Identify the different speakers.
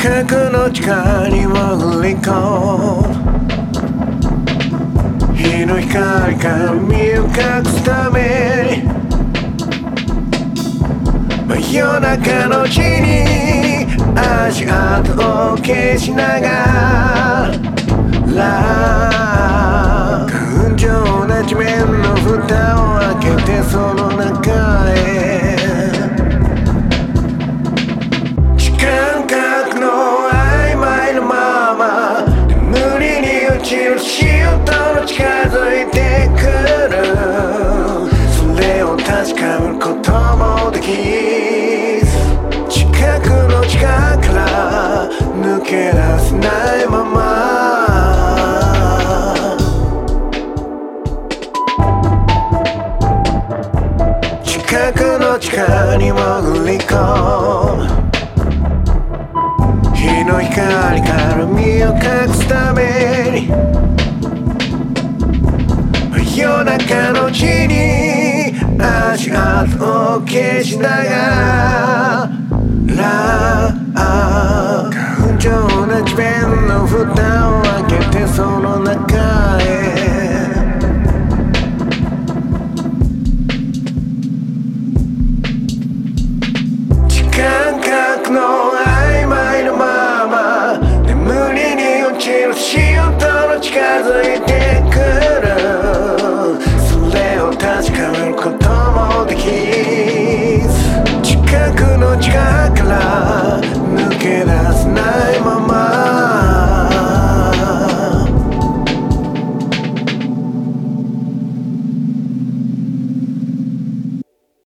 Speaker 1: 過去の地下に潜り込む。日の光が身を隠すために。真夜中の地に足跡を消しながら。こともできず近くの地下から抜け出せないまま。近くの地下に潜り込む。日の光から身を隠すために夜中のうちに足跡を消しながら感情な地面の蓋を開けてその中へ時間隔の曖昧のまま眠りに落ちる仕事の近づいてく。